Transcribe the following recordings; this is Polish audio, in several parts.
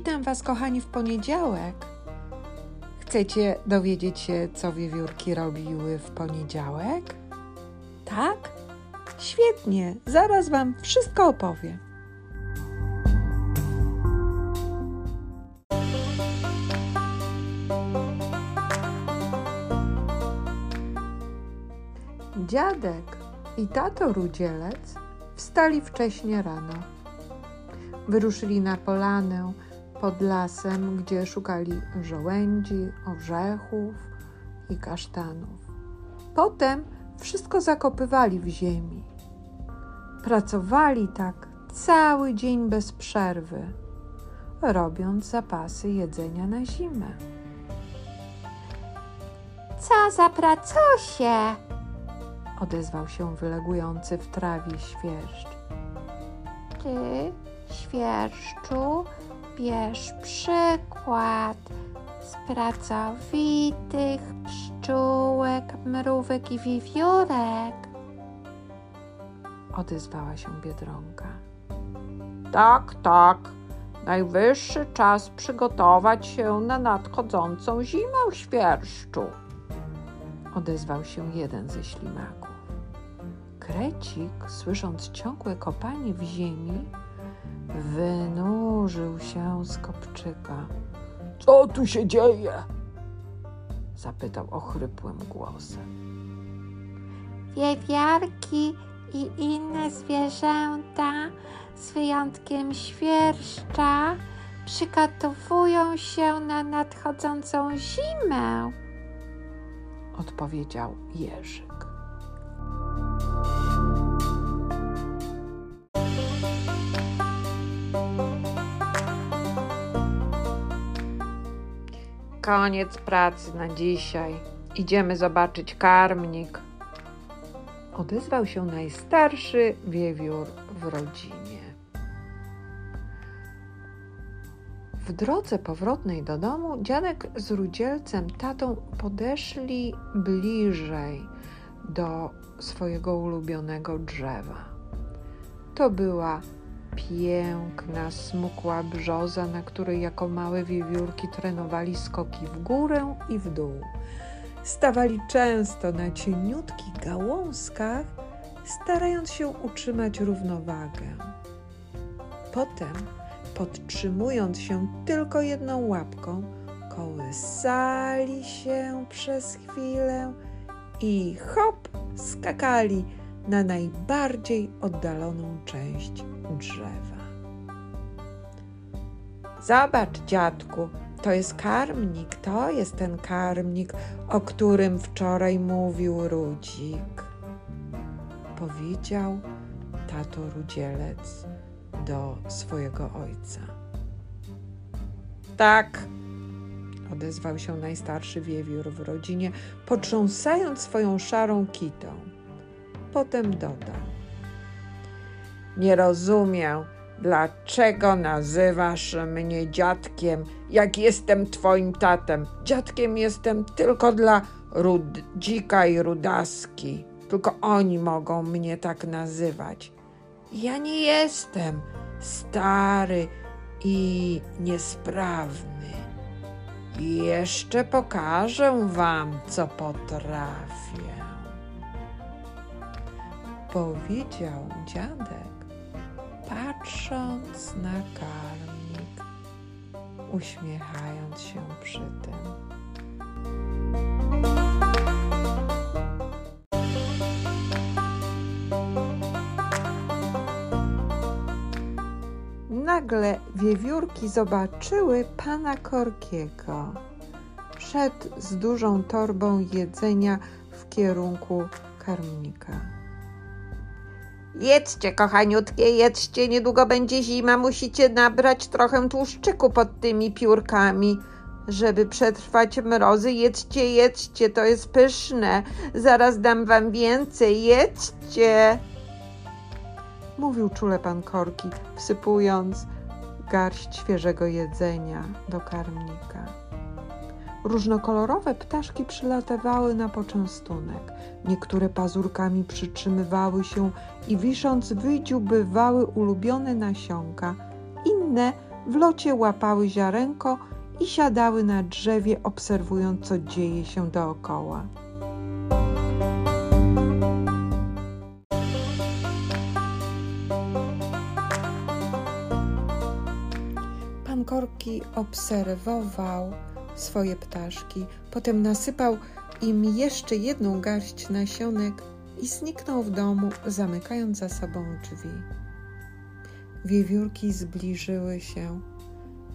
Witam Was, kochani, w poniedziałek. Chcecie dowiedzieć się, co wiewiórki robiły w poniedziałek? Tak? Świetnie, zaraz Wam wszystko opowiem. Dziadek i tato Rudzielec wstali wcześnie rano. Wyruszyli na polanę pod lasem, gdzie szukali żołędzi, orzechów i kasztanów. Potem wszystko zakopywali w ziemi. Pracowali tak cały dzień bez przerwy, robiąc zapasy jedzenia na zimę. Co za pracosie! Odezwał się wylegujący w trawie świerszcz. Ty, świerszczu, bierz przykład z pracowitych pszczółek, mrówek i wiewiórek. Odezwała się biedronka. Tak, tak. Najwyższy czas przygotować się na nadchodzącą zimę świerszczu. Odezwał się jeden ze ślimaków. Krecik, słysząc ciągłe kopanie w ziemi, wynurzył się z kopczyka. Co tu się dzieje? Zapytał ochrypłym głosem. Wiewiarki i inne zwierzęta, z wyjątkiem świerszcza, przygotowują się na nadchodzącą zimę. Odpowiedział Jerzyk. Koniec pracy na dzisiaj. Idziemy zobaczyć karmnik. Odezwał się najstarszy wiewiór w rodzinie. W drodze powrotnej do domu dziadek z rudzielcem tatą podeszli bliżej do swojego ulubionego drzewa. To była piękna, smukła brzoza, na której jako małe wiewiórki trenowali skoki w górę i w dół. Stawali często na cieniutkich gałązkach, starając się utrzymać równowagę. Potem, podtrzymując się tylko jedną łapką, kołysali się przez chwilę i hop, skakali na najbardziej oddaloną część drzewa. Zobacz, dziadku, to jest karmnik, to jest ten karmnik, o którym wczoraj mówił Rudzik. Powiedział tato Rudzielec do swojego ojca. Tak, Odezwał się najstarszy wiewiór w rodzinie, potrząsając swoją szarą kitą. Potem dodał. nie rozumiem, dlaczego nazywasz mnie dziadkiem, jak jestem twoim tatem. Dziadkiem jestem tylko dla Rudzika i Rudaski. Tylko oni mogą mnie tak nazywać. Ja nie jestem stary i niesprawny. Jeszcze pokażę wam, co potrafię. Powiedział dziadek, patrząc na karmnik, uśmiechając się przy tym. Nagle wiewiórki zobaczyły pana Korkiego. Szedł z dużą torbą jedzenia w kierunku karmnika. Jedzcie, kochaniutkie, jedzcie, niedługo będzie zima, musicie nabrać trochę tłuszczyku pod tymi piórkami. Żeby przetrwać mrozy, jedzcie, jedzcie, to jest pyszne. Zaraz dam wam więcej, jedzcie. Mówił czule pan Korki, wsypując garść świeżego jedzenia do karmnika. Różnokolorowe ptaszki przylatywały na poczęstunek. Niektóre pazurkami przytrzymywały się i wisząc wydziubywały ulubione nasionka. Inne w locie łapały ziarenko i siadały na drzewie, obserwując, co dzieje się dookoła. Pan Korki obserwował swoje ptaszki, potem nasypał im jeszcze jedną garść nasionek i zniknął w domu, zamykając za sobą drzwi. Wiewiórki zbliżyły się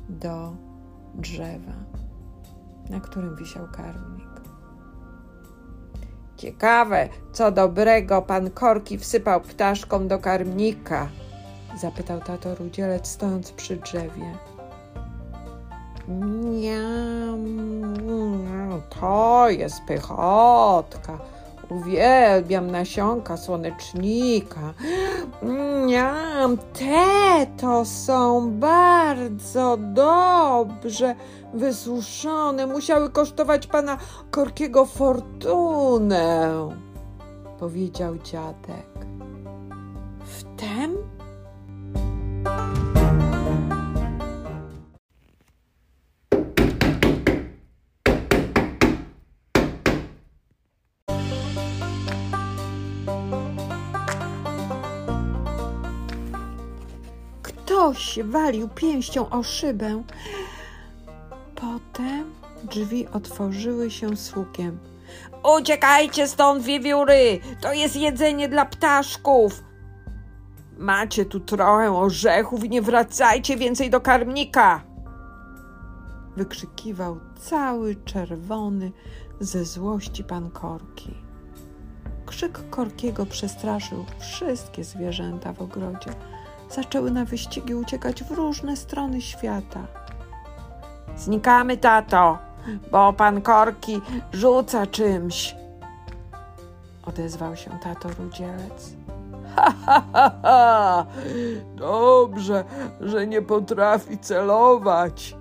do drzewa, na którym wisiał karmnik. Ciekawe, co dobrego pan Korki wsypał ptaszkom do karmnika. Zapytał tato rudzielec, stojąc przy drzewie. Miam, to jest pychotka. Uwielbiam nasionka słonecznika. Miam, te to są bardzo dobrze wysuszone. Musiały kosztować pana Korkiego fortunę. Powiedział dziadek. Ktoś walił pięścią o szybę. Potem drzwi otworzyły się z hukiem. Uciekajcie stąd, wiewióry! To jest jedzenie dla ptaszków! Macie tu trochę orzechów i nie wracajcie więcej do karmnika! Wykrzykiwał cały czerwony ze złości pan Korki. Krzyk Korkiego przestraszył wszystkie zwierzęta w ogrodzie. Zaczęły na wyścigi uciekać w różne strony świata. Znikamy, tato, bo pan Korki rzuca czymś. Odezwał się tato rudzielec. Ha, ha, ha, ha. Dobrze, że nie potrafi celować.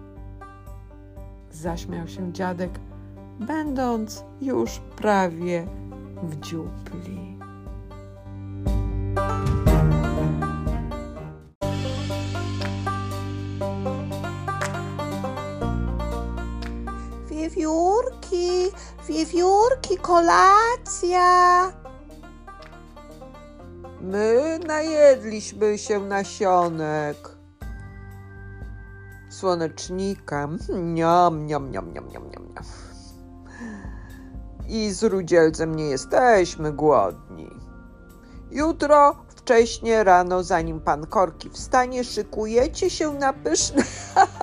Zaśmiał się dziadek, będąc już prawie w dziupli. Wiewiórki, kolacja. My najedliśmy się nasionek. Słonecznika. Niam, niam, niam, niam, niam, niam, niam. I z rudzielcem nie jesteśmy głodni. Jutro wcześnie rano, zanim pan Korki wstanie, szykujecie się na pyszne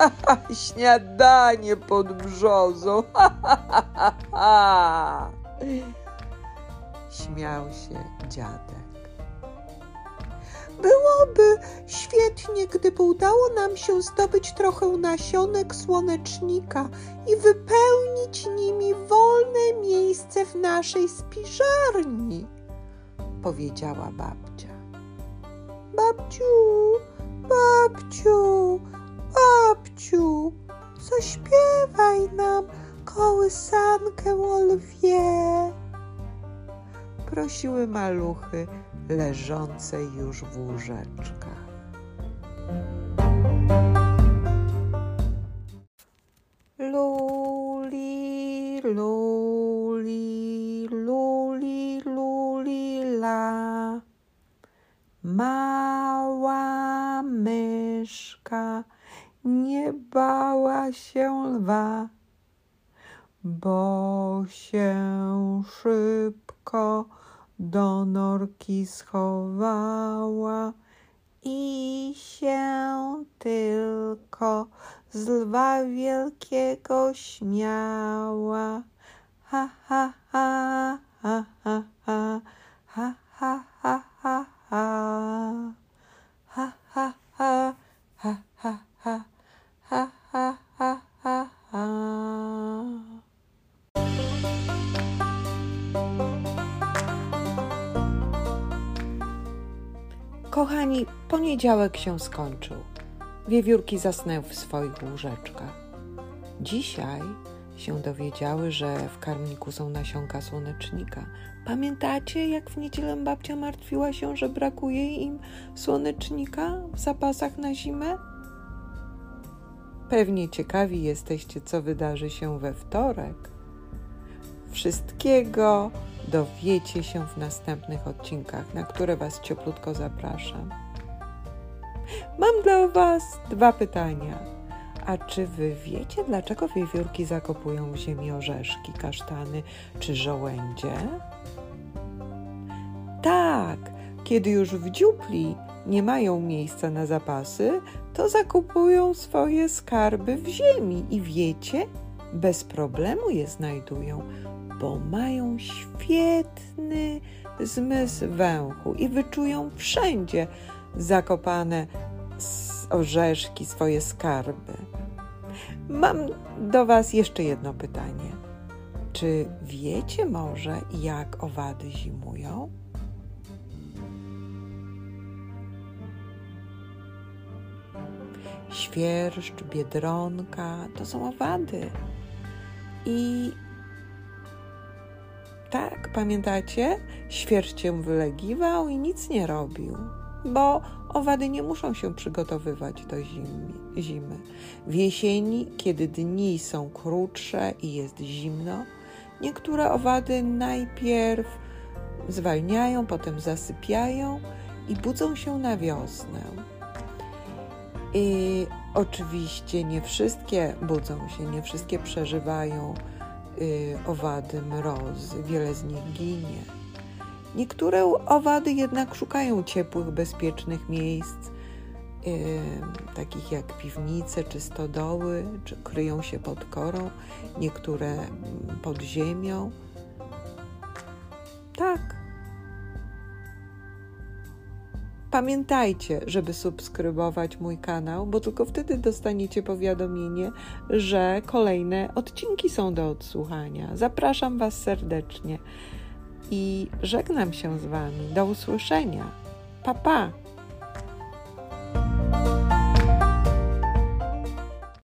śniadanie pod brzozą. Śmiał się dziadek. Byłoby świetnie, gdyby udało nam się zdobyć trochę nasionek słonecznika i wypełnić nimi wolne miejsce w naszej spiżarni, Powiedziała babcia. Babciu, babciu, babciu, zaśpiewaj nam kołysankę o lwie. Prosiły maluchy leżące już w łóżeczkach. Luli, luli, luli, luli, la. Mała myszka nie bała się lwa, bo się szybko do norki schowała i się tylko z lwa wielkiego śmiała. Ha, ha, ha, ha, ha, ha, ha, ha, ha, ha, ha. Ha, ha, ha, ha, ha, ha, ha, ha, ha, ha, ha. Kochani, poniedziałek się skończył. Wiewiórki zasnęły w swoich łóżeczkach. Dzisiaj się dowiedziały, że w karmniku są nasionka słonecznika. Pamiętacie, jak w niedzielę babcia martwiła się, że brakuje im słonecznika w zapasach na zimę? Pewnie ciekawi jesteście, co wydarzy się we wtorek. Wszystkiego dowiecie się w następnych odcinkach, na które Was cieplutko zapraszam. Mam dla Was dwa pytania. A czy Wy wiecie, dlaczego wiewiórki zakopują w ziemi orzeszki, kasztany czy żołędzie? Tak, kiedy już w dziupli nie mają miejsca na zapasy, to zakupują swoje skarby w ziemi i wiecie, bez problemu je znajdują, bo mają świetny zmysł węchu i wyczują wszędzie zakopane orzeszki, swoje skarby. Mam do Was jeszcze jedno pytanie. Czy wiecie może, jak owady zimują? Świerszcz, biedronka to są owady. I tak, pamiętacie? Świerszcz się wylegiwał i nic nie robił, bo owady nie muszą się przygotowywać do zimy. zimy. W jesieni, kiedy dni są krótsze i jest zimno, niektóre owady najpierw zwalniają, potem zasypiają i budzą się na wiosnę. I oczywiście nie wszystkie budzą się, nie wszystkie przeżywają y, owady mrozy, wiele z nich ginie. Niektóre owady jednak szukają ciepłych, bezpiecznych miejsc, y, takich jak piwnice czy stodoły, czy kryją się pod korą, niektóre pod ziemią. Tak, Pamiętajcie, żeby subskrybować mój kanał, bo tylko wtedy dostaniecie powiadomienie, że kolejne odcinki są do odsłuchania. Zapraszam Was serdecznie i żegnam się z Wami. Do usłyszenia. Pa pa!